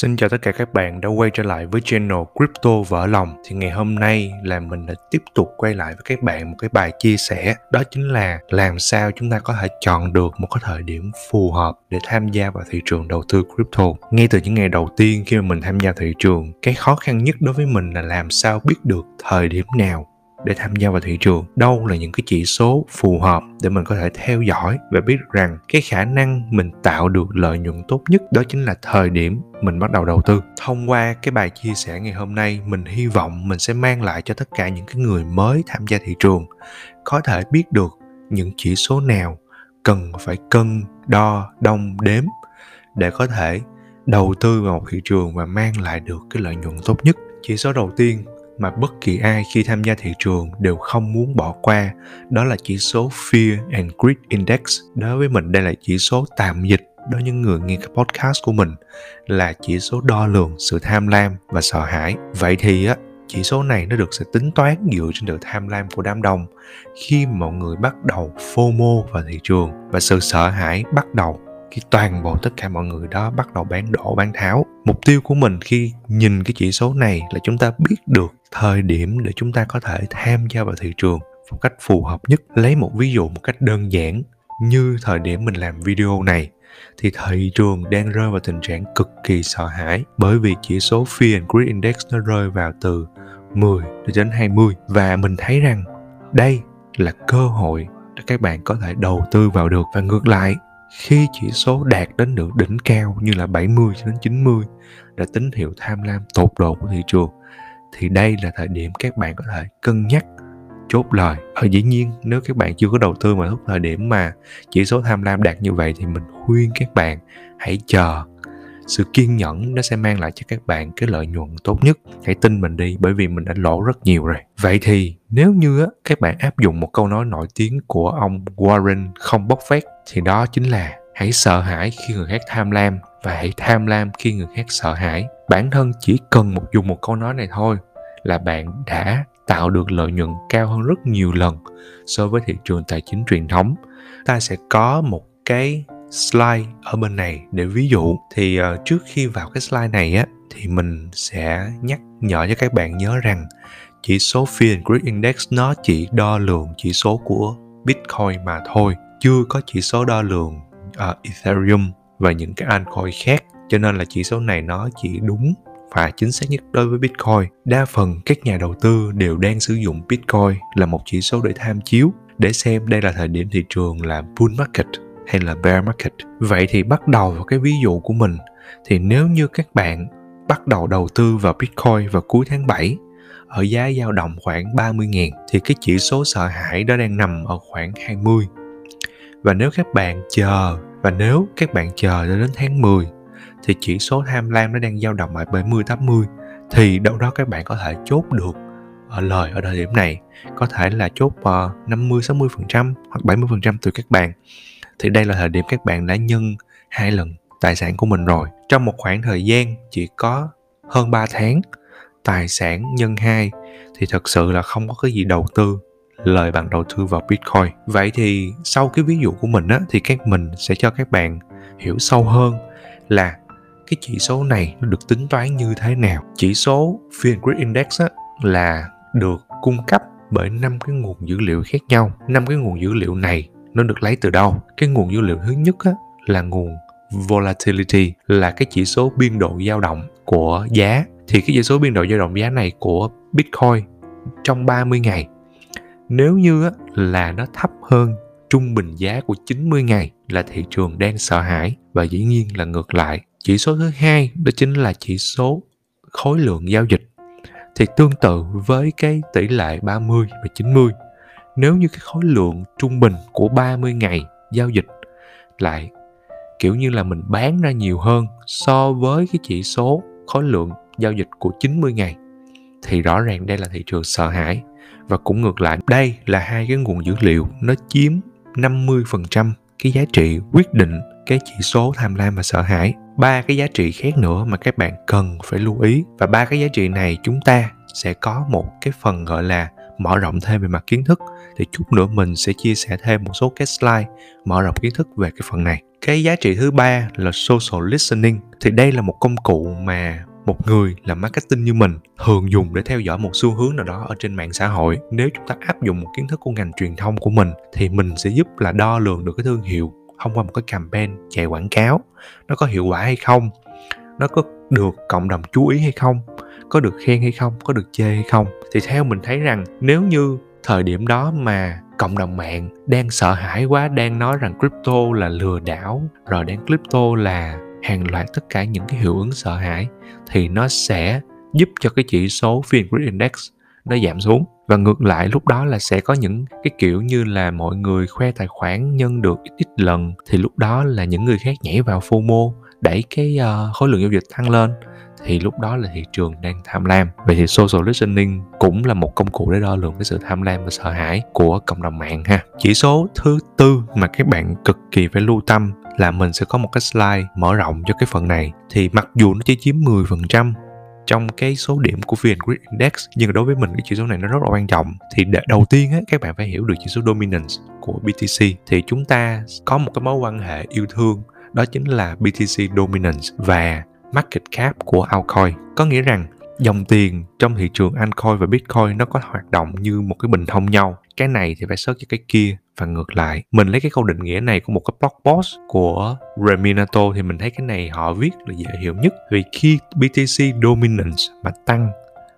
Xin chào tất cả các bạn đã quay trở lại với channel Crypto Vỡ Lòng. Thì ngày hôm nay là mình đã tiếp tục quay lại với các bạn một cái bài chia sẻ. Đó chính là làm sao chúng ta có thể chọn được một cái thời điểm phù hợp để tham gia vào thị trường đầu tư crypto. Ngay từ những ngày đầu tiên khi mà mình tham gia thị trường, Cái khó khăn nhất đối với mình là làm sao biết được thời điểm nào để tham gia vào thị trường. Đâu là những cái chỉ số phù hợp để mình có thể theo dõi và biết rằng cái khả năng mình tạo được lợi nhuận tốt nhất đó chính là thời điểm mình bắt đầu đầu tư. Thông qua cái bài chia sẻ ngày hôm nay, mình hy vọng mình sẽ mang lại cho tất cả những cái người mới tham gia thị trường có thể biết được những chỉ số nào cần phải cân, đo, đong, đếm để có thể đầu tư vào một thị trường và mang lại được cái lợi nhuận tốt nhất. Chỉ số đầu tiên mà bất kỳ ai khi tham gia thị trường đều không muốn bỏ qua, đó là chỉ số Fear and Greed Index. Đối với mình, đây là chỉ số tạm dịch. Đối với những người nghe cái podcast của mình, là chỉ số đo lường sự tham lam và sợ hãi. Vậy thì á, chỉ số này nó được sẽ tính toán dựa trên độ tham lam của đám đông. Khi mọi người bắt đầu FOMO vào thị trường và sự sợ hãi bắt đầu khi toàn bộ tất cả mọi người đó bắt đầu bán đổ, bán tháo. Mục tiêu của mình khi nhìn cái chỉ số này là chúng ta biết được thời điểm để chúng ta có thể tham gia vào thị trường một cách phù hợp nhất. Lấy một ví dụ một cách đơn giản, như thời điểm mình làm video này, thì thị trường đang rơi vào tình trạng cực kỳ sợ hãi bởi vì chỉ số Fear and Greed Index nó rơi vào từ 10 đến 20 và mình thấy rằng đây là cơ hội để các bạn có thể đầu tư vào được. Và ngược lại khi chỉ số đạt đến được đỉnh cao như là 70 cho đến 90 đã tín hiệu tham lam tột độ của thị trường, thì đây là thời điểm các bạn có thể cân nhắc, chốt lời. Ở dĩ nhiên, nếu các bạn chưa có đầu tư mà lúc thời điểm mà chỉ số tham lam đạt như vậy thì mình khuyên các bạn hãy chờ sự kiên nhẫn nó sẽ mang lại cho các bạn cái lợi nhuận tốt nhất. Hãy tin mình đi bởi vì mình đã lỗ rất nhiều rồi. Vậy thì nếu như á, các bạn áp dụng một câu nói nổi tiếng của ông Warren không bốc phét thì đó chính là hãy sợ hãi khi người khác tham lam và hãy tham lam khi người khác sợ hãi. Bản thân chỉ cần một dùng một câu nói này thôi là bạn đã tạo được lợi nhuận cao hơn rất nhiều lần so với thị trường tài chính truyền thống. Ta sẽ có một cái slide ở bên này. Để ví dụ thì uh, trước khi vào cái slide này á thì mình sẽ nhắc nhở cho các bạn nhớ rằng chỉ số Fear and Greed Index nó chỉ đo lường chỉ số của Bitcoin mà thôi chưa có chỉ số đo lường uh, Ethereum và những cái altcoin khác. Cho nên là chỉ số này nó chỉ đúng và chính xác nhất đối với Bitcoin. Đa phần các nhà đầu tư đều đang sử dụng Bitcoin là một chỉ số để tham chiếu để xem đây là thời điểm thị trường là bull market hay là bear market. Vậy thì bắt đầu vào cái ví dụ của mình thì nếu như các bạn bắt đầu đầu tư vào Bitcoin vào cuối tháng 7 ở giá dao động khoảng 30.000 thì cái chỉ số sợ hãi đó đang nằm ở khoảng 20. Và nếu các bạn chờ, và nếu các bạn chờ đến tháng 10 thì chỉ số tham lam nó đang dao động ở 70 80 thì đâu đó các bạn có thể chốt được ở lời ở thời điểm này có thể là chốt ờ, 50 60% hoặc 70% từ các bạn thì đây là thời điểm các bạn đã nhân hai lần tài sản của mình rồi trong một khoảng thời gian chỉ có hơn 3 tháng tài sản nhân 2 thì thật sự là không có cái gì đầu tư lời bằng đầu tư vào Bitcoin. Vậy thì sau cái ví dụ của mình á, thì các mình sẽ cho các bạn hiểu sâu hơn là cái chỉ số này nó được tính toán như thế nào. Chỉ số Fear Grid Index á, là được cung cấp bởi năm cái nguồn dữ liệu khác nhau. Năm cái nguồn dữ liệu này nó được lấy từ đâu? Cái nguồn dữ liệu thứ nhất á là nguồn volatility là cái chỉ số biên độ dao động của giá thì cái chỉ số biên độ dao động giá này của Bitcoin trong 30 ngày nếu như á, là nó thấp hơn trung bình giá của 90 ngày là thị trường đang sợ hãi và dĩ nhiên là ngược lại. Chỉ số thứ hai đó chính là chỉ số khối lượng giao dịch. Thì tương tự với cái tỷ lệ 30 và 90, nếu như cái khối lượng trung bình của 30 ngày giao dịch lại, kiểu như là, mình bán ra nhiều hơn so với cái chỉ số khối lượng giao dịch của 90 ngày, thì rõ ràng đây là thị trường sợ hãi. Và cũng ngược lại, đây là hai cái nguồn dữ liệu nó chiếm 50% cái giá trị quyết định cái chỉ số tham lam và sợ hãi. Ba cái giá trị khác nữa mà các bạn cần phải lưu ý, và ba cái giá trị này chúng ta sẽ có một cái phần gọi là mở rộng thêm về mặt kiến thức, thì chút nữa mình sẽ chia sẻ thêm một số cái slide mở rộng kiến thức về cái phần này. Cái giá trị thứ ba là social listening. Thì đây là một công cụ mà một người làm marketing như mình thường dùng để theo dõi một xu hướng nào đó ở trên mạng xã hội. Nếu chúng ta áp dụng một kiến thức của ngành truyền thông của mình, thì mình sẽ giúp là đo lường được cái thương hiệu thông qua một cái campaign chạy quảng cáo. Nó có hiệu quả hay không? Nó có được cộng đồng chú ý hay không? Có được khen hay không có được chê hay không. Thì theo mình thấy rằng nếu như thời điểm đó mà cộng đồng mạng đang sợ hãi quá đang nói rằng crypto là lừa đảo rồi đang crypto là hàng loạt tất cả những cái hiệu ứng sợ hãi thì nó sẽ giúp cho cái chỉ số phiên Greed Index nó giảm xuống. Và ngược lại lúc đó là sẽ có những cái kiểu như là mọi người khoe tài khoản nhân được ít ít lần thì lúc đó là những người khác nhảy vào FOMO đẩy cái uh, khối lượng giao dịch tăng lên thì lúc đó là thị trường đang tham lam. Vậy thì social listening cũng là một công cụ để đo lường cái sự tham lam và sợ hãi của cộng đồng mạng ha. Chỉ số thứ tư mà các bạn cực kỳ phải lưu tâm là mình sẽ có một cái slide mở rộng cho cái phần này. Thì mặc dù nó chỉ chiếm 10% trong cái số điểm của VN Grid Index nhưng đối với mình cái chỉ số này nó rất là quan trọng. Thì để, đầu tiên á, các bạn phải hiểu được chỉ số dominance của BTC thì chúng ta có một cái mối quan hệ yêu thương đó chính là BTC dominance. Và market cap của altcoin có nghĩa rằng, dòng tiền trong thị trường altcoin và bitcoin nó có hoạt động như một cái bình thông nhau. Cái này thì phải search cho cái kia và ngược lại. Mình lấy cái câu định nghĩa này của một cái blog post của Reminato thì mình thấy cái này họ viết là dễ hiểu nhất. Vì khi BTC dominance mà tăng,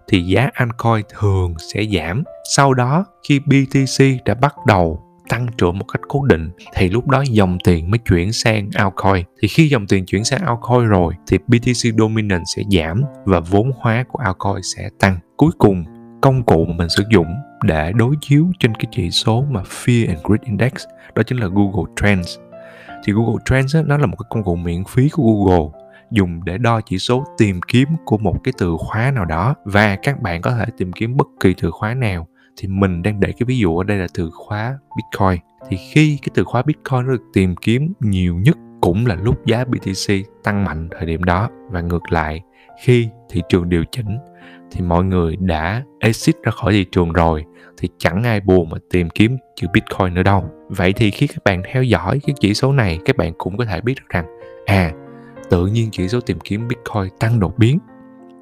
thì giá altcoin thường sẽ giảm. Sau đó, khi BTC đã bắt đầu tăng trưởng một cách cố định, thì lúc đó dòng tiền mới chuyển sang altcoin. Thì khi dòng tiền chuyển sang altcoin rồi, thì BTC dominance sẽ giảm và vốn hóa của altcoin sẽ tăng. Cuối cùng, công cụ mà mình sử dụng để đối chiếu trên cái chỉ số mà Fear and Greed Index, đó chính là Google Trends. Thì Google Trends nó là một cái công cụ miễn phí của Google, dùng để đo chỉ số tìm kiếm của một cái từ khóa nào đó. Và các bạn có thể tìm kiếm bất kỳ từ khóa nào thì mình đang để cái ví dụ ở đây là từ khóa Bitcoin thì khi cái từ khóa Bitcoin nó được tìm kiếm nhiều nhất cũng là lúc giá BTC tăng mạnh thời điểm đó và ngược lại, khi thị trường điều chỉnh, thì mọi người đã exit ra khỏi thị trường rồi, thì chẳng ai buồn mà tìm kiếm chữ Bitcoin nữa đâu. Vậy thì khi các bạn theo dõi cái chỉ số này, các bạn cũng có thể biết được rằng à tự nhiên chỉ số tìm kiếm Bitcoin tăng đột biến,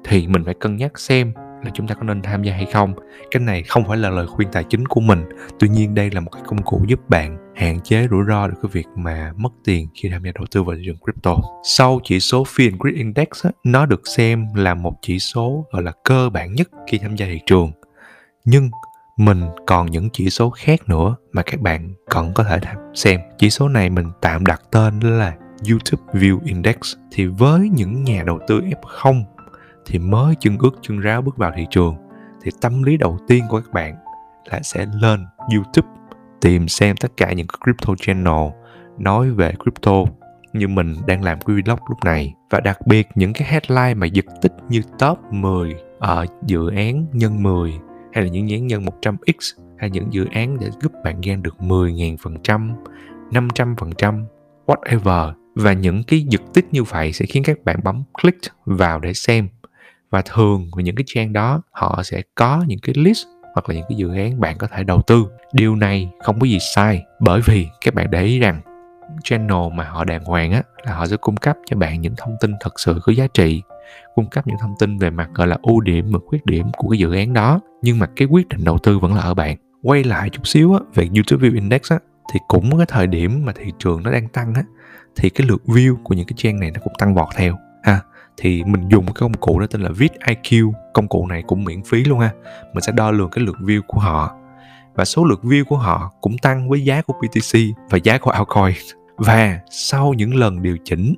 thì mình phải cân nhắc xem là chúng ta có nên tham gia hay không. Cái này không phải là lời khuyên tài chính của mình. Tuy nhiên đây là một cái công cụ giúp bạn hạn chế rủi ro được cái việc mà mất tiền khi tham gia đầu tư vào thị trường crypto. Sau chỉ số Fear Greed Index nó được xem là một chỉ số, gọi là, cơ bản nhất khi tham gia thị trường. Nhưng mình còn những chỉ số khác nữa mà các bạn cần có thể xem. Chỉ số này mình tạm đặt tên là YouTube View Index. Thì với những nhà đầu tư F0 thì mới chân ướt chân ráo bước vào thị trường thì tâm lý đầu tiên của các bạn là sẽ lên YouTube tìm xem tất cả những cái crypto channel nói về crypto như mình đang làm cái vlog lúc này. Và đặc biệt những cái headline mà giật tích như top 10 ở uh, dự án nhân 10 hay là những dự án nhân 100x hay những dự án để giúp bạn gan được 10.000%, 500%, whatever. Và những cái giật tích như vậy sẽ khiến các bạn bấm click vào để xem và thường những cái trang đó, họ sẽ có những cái list hoặc là những cái dự án bạn có thể đầu tư. Điều này không có gì sai, bởi vì các bạn để ý rằng channel mà họ đàng hoàng á, là họ sẽ cung cấp cho bạn những thông tin thật sự có giá trị, cung cấp những thông tin về mặt, gọi là, ưu điểm và khuyết điểm của cái dự án đó. Nhưng mà cái quyết định đầu tư vẫn là ở bạn. Quay lại chút xíu á, về YouTube View Index á, thì cũng cái thời điểm mà thị trường nó đang tăng á, thì cái lượt view của những cái trang này nó cũng tăng vọt theo thì mình dùng cái công cụ đó tên là VidIQ công cụ này cũng miễn phí luôn ha. Mình sẽ đo lường cái lượt view của họ. Và số lượt view của họ cũng tăng với giá của BTC và giá của altcoin. Và sau những lần điều chỉnh,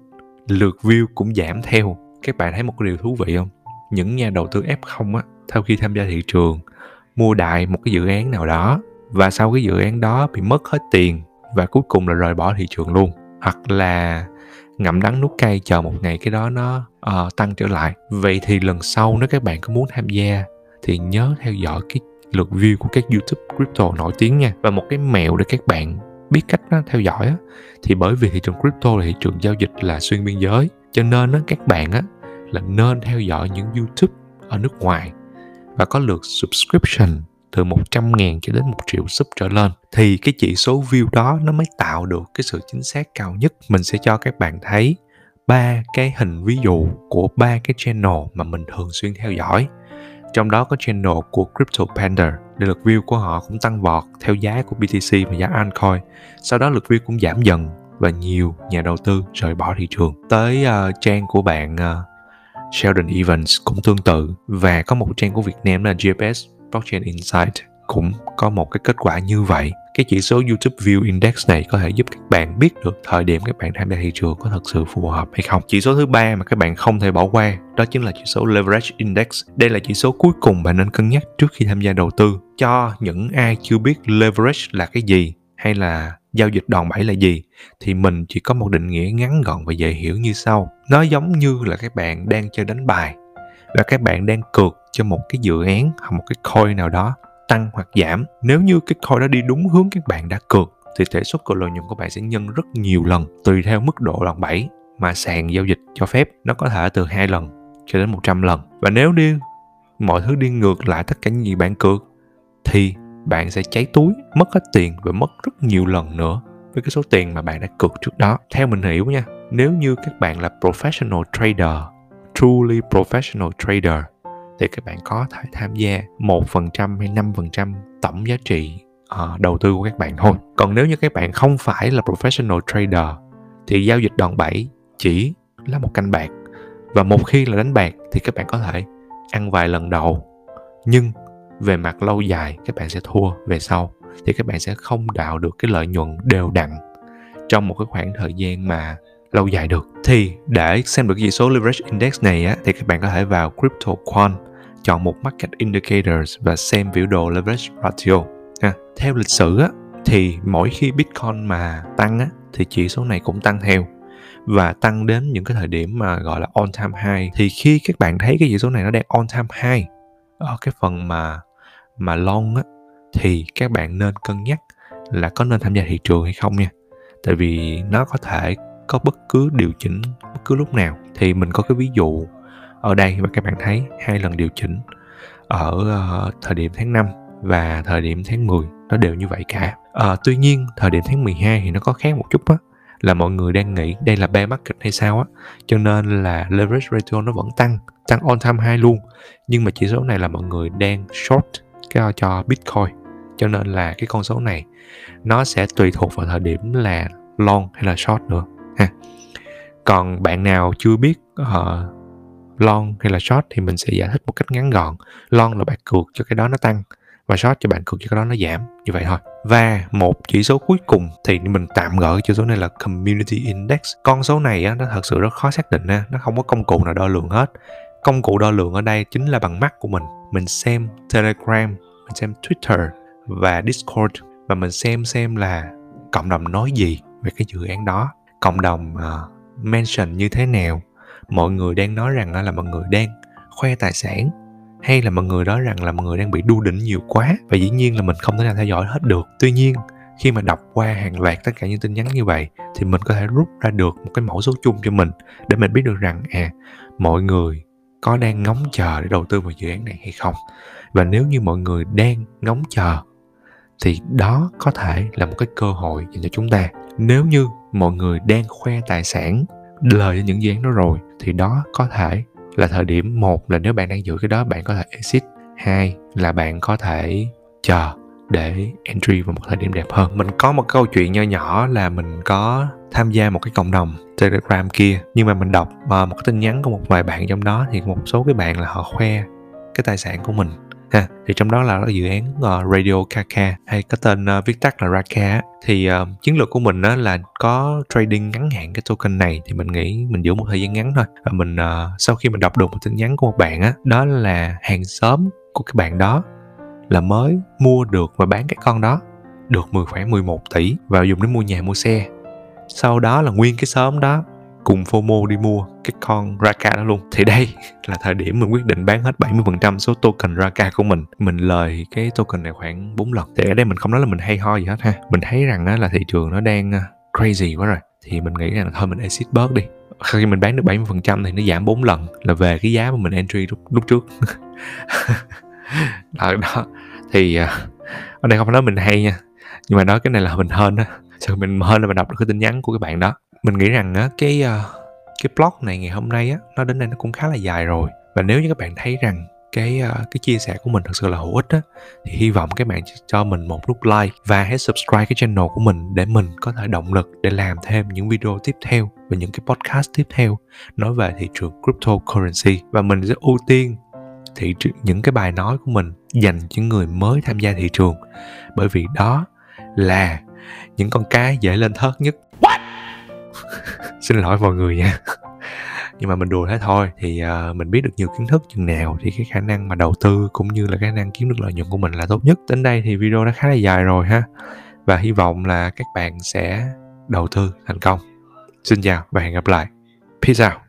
lượt view cũng giảm theo. Các bạn thấy một cái điều thú vị không? Những nhà đầu tư F0 á, sau khi tham gia thị trường, mua đại một cái dự án nào đó và sau cái dự án đó bị mất hết tiền và cuối cùng là rời bỏ thị trường luôn. Hoặc là ngậm đắng nuốt cay chờ một ngày cái đó nó uh, tăng trở lại. Vậy thì lần sau nếu các bạn có muốn tham gia thì nhớ theo dõi cái lượt view của các youtube crypto nổi tiếng nha. Và một cái mẹo để các bạn biết cách đó, theo dõi á, thì bởi vì thị trường crypto là thị trường giao dịch là xuyên biên giới cho nên á, các bạn á, là nên theo dõi những youtube ở nước ngoài và có lượt subscription từ 100 ngàn cho đến 1 triệu sub trở lên thì cái chỉ số view đó nó mới tạo được cái sự chính xác cao nhất. Mình sẽ cho các bạn thấy ba cái hình ví dụ của ba cái channel mà mình thường xuyên theo dõi. Trong đó có channel của Crypto Panda để lượt view của họ cũng tăng vọt theo giá của BTC và giá altcoin. Sau đó lượt view cũng giảm dần và nhiều nhà đầu tư rời bỏ thị trường. Tới uh, trang của bạn uh, Sheldon Evans cũng tương tự. Và có một trang của Việt Nam là GPS Blockchain Insight cũng có một cái kết quả như vậy cái chỉ số YouTube View Index này có thể giúp các bạn biết được thời điểm các bạn tham gia thị trường có thật sự phù hợp hay không. Chỉ số thứ ba mà các bạn không thể bỏ qua, đó chính là chỉ số Leverage Index. Đây là chỉ số cuối cùng bạn nên cân nhắc trước khi tham gia đầu tư. Cho những ai chưa biết leverage là cái gì hay là giao dịch đòn bẩy là gì, thì mình chỉ có một định nghĩa ngắn gọn và dễ hiểu như sau. Nó giống như là các bạn đang chơi đánh bài và các bạn đang cược cho một cái dự án hoặc một cái coin nào đó tăng hoặc giảm. Nếu như cái coin đó đi đúng hướng các bạn đã cược, thì thể suất của lợi nhuận của bạn sẽ nhân rất nhiều lần, tùy theo mức độ đòn bẩy mà sàn giao dịch cho phép. Nó có thể từ hai lần cho đến 100 lần. Và nếu đi, mọi thứ đi ngược lại tất cả những gì bạn cược, thì bạn sẽ cháy túi, mất hết tiền và mất rất nhiều lần nữa với cái số tiền mà bạn đã cược trước đó. Theo mình hiểu nha, nếu như các bạn là professional trader, truly professional trader thì các bạn có thể tham gia một phần trăm hay năm phần trăm tổng giá trị uh, đầu tư của các bạn thôi. Còn nếu như các bạn không phải là professional trader thì giao dịch đòn bẩy chỉ là một canh bạc. Và một khi là đánh bạc thì các bạn có thể ăn vài lần đầu nhưng về mặt lâu dài các bạn sẽ thua về sau. Thì các bạn sẽ không tạo được cái lợi nhuận đều đặn trong một cái khoảng thời gian mà lâu dài được. Thì để xem được chỉ số leverage index này á, thì các bạn có thể vào crypto quant chọn một market indicators và xem biểu đồ leverage ratio ha. theo lịch sử á, thì mỗi khi bitcoin mà tăng á, thì chỉ số này cũng tăng theo. Và tăng đến những cái thời điểm mà gọi là on time high. Thì khi các bạn thấy cái chỉ số này nó đang on time high ở cái phần mà mà long á thì các bạn nên cân nhắc là có nên tham gia thị trường hay không nha. Tại vì nó có thể có bất cứ điều chỉnh bất cứ lúc nào thì mình có cái ví dụ ở đây mà các bạn thấy hai lần điều chỉnh ở uh, thời điểm tháng 5 và thời điểm tháng 10 nó đều như vậy cả. À, tuy nhiên thời điểm tháng 12 thì nó có khác một chút á là mọi người đang nghĩ đây là bear market hay sao á cho nên là leverage ratio nó vẫn tăng tăng on time high luôn nhưng mà chỉ số này là mọi người đang short cái ờ, cho bitcoin cho nên là cái con số này nó sẽ tùy thuộc vào thời điểm là long hay là short nữa ha. Còn bạn nào chưa biết ờ, uh, long hay là short thì mình sẽ giải thích một cách ngắn gọn. Long là bạn cược cho cái đó nó tăng và short cho bạn cược cho cái đó nó giảm như vậy thôi. Và một chỉ số cuối cùng thì mình tạm gọi chỉ số này là community index. Con số này á, nó thật sự rất khó xác định ha nó không có công cụ nào đo lường hết. Công cụ đo lường ở đây chính là bằng mắt của mình. Mình xem telegram mình xem twitter và discord và mình xem xem là cộng đồng nói gì về cái dự án đó cộng đồng uh, mention như thế nào? Mọi người đang nói rằng là mọi người đang khoe tài sản hay là mọi người nói rằng là mọi người đang bị đu đỉnh nhiều quá? Và dĩ nhiên là mình không thể nào theo dõi hết được. Tuy nhiên khi mà đọc qua hàng loạt tất cả những tin nhắn như vậy thì mình có thể rút ra được một cái mẫu số chung cho mình để mình biết được rằng à mọi người có đang ngóng chờ để đầu tư vào dự án này hay không? Và nếu như mọi người đang ngóng chờ thì đó có thể là một cái cơ hội dành cho chúng ta nếu như mọi người đang khoe tài sản, lời cho những dự án đó rồi, thì đó có thể là thời điểm một là nếu bạn đang giữ cái đó, bạn có thể exit. Hai là bạn có thể chờ để entry vào một thời điểm đẹp hơn. Mình có một câu chuyện nho nhỏ là mình có tham gia một cái cộng đồng telegram kia, nhưng mà mình đọc ờ, một cái tin nhắn của một vài bạn trong đó, thì một số cái bạn là họ khoe cái tài sản của mình ha. Thì trong đó là dự án uh, Radio Kaka hay có tên uh, viết tắt là Raka thì uh, chiến lược của mình đó là có trading ngắn hạn cái token này thì mình nghĩ mình giữ một thời gian ngắn thôi. Và mình uh, sau khi mình đọc được một tin nhắn của một bạn á đó, đó là hàng xóm của cái bạn đó là mới mua được và bán cái con đó được 10 khoảng 11 tỷ và dùng để mua nhà mua xe. Sau đó là nguyên cái xóm đó cùng FOMO đi mua cái con Raka đó luôn. Thì đây là thời điểm mình quyết định bán hết 70% số token Raka của mình. Mình lời cái token này khoảng 4 lần. Thì ở đây mình không nói là mình hay ho gì hết ha. Mình thấy rằng là thị trường nó đang à, crazy quá rồi. Thì mình nghĩ rằng thôi mình exit bớt đi. Khi mình bán được 70% thì nó giảm 4 lần là về cái giá mà mình entry lúc, lúc trước. Đó, đó. Thì à, ở đây không phải nói mình hay nha. Nhưng mà nói cái này là mình hên á. Sự mình hên là mình đọc được cái tin nhắn của cái bạn đó mình nghĩ rằng á cái uh, cái blog này ngày hôm nay á nó đến đây nó cũng khá là dài rồi. Và nếu như các bạn thấy rằng cái uh, cái chia sẻ của mình thật sự là hữu ích á thì hy vọng các bạn cho mình một nút like và hãy subscribe cái channel của mình để mình có thể động lực để làm thêm những video tiếp theo và những cái podcast tiếp theo nói về thị trường cryptocurrency. Và mình sẽ ưu tiên thị trường những cái bài nói của mình dành cho người mới tham gia thị trường. Bởi vì đó là những con cá dễ lên thớt nhất. What? Xin lỗi mọi người nha. Nhưng mà mình đùa thế thôi thì uh, mình biết được nhiều kiến thức chừng nào thì cái khả năng mà đầu tư cũng như là khả năng kiếm được lợi nhuận của mình là tốt nhất. Đến đây thì video đã khá là dài rồi ha. Và hy vọng là các bạn sẽ đầu tư thành công. Xin chào và hẹn gặp lại. Peace out.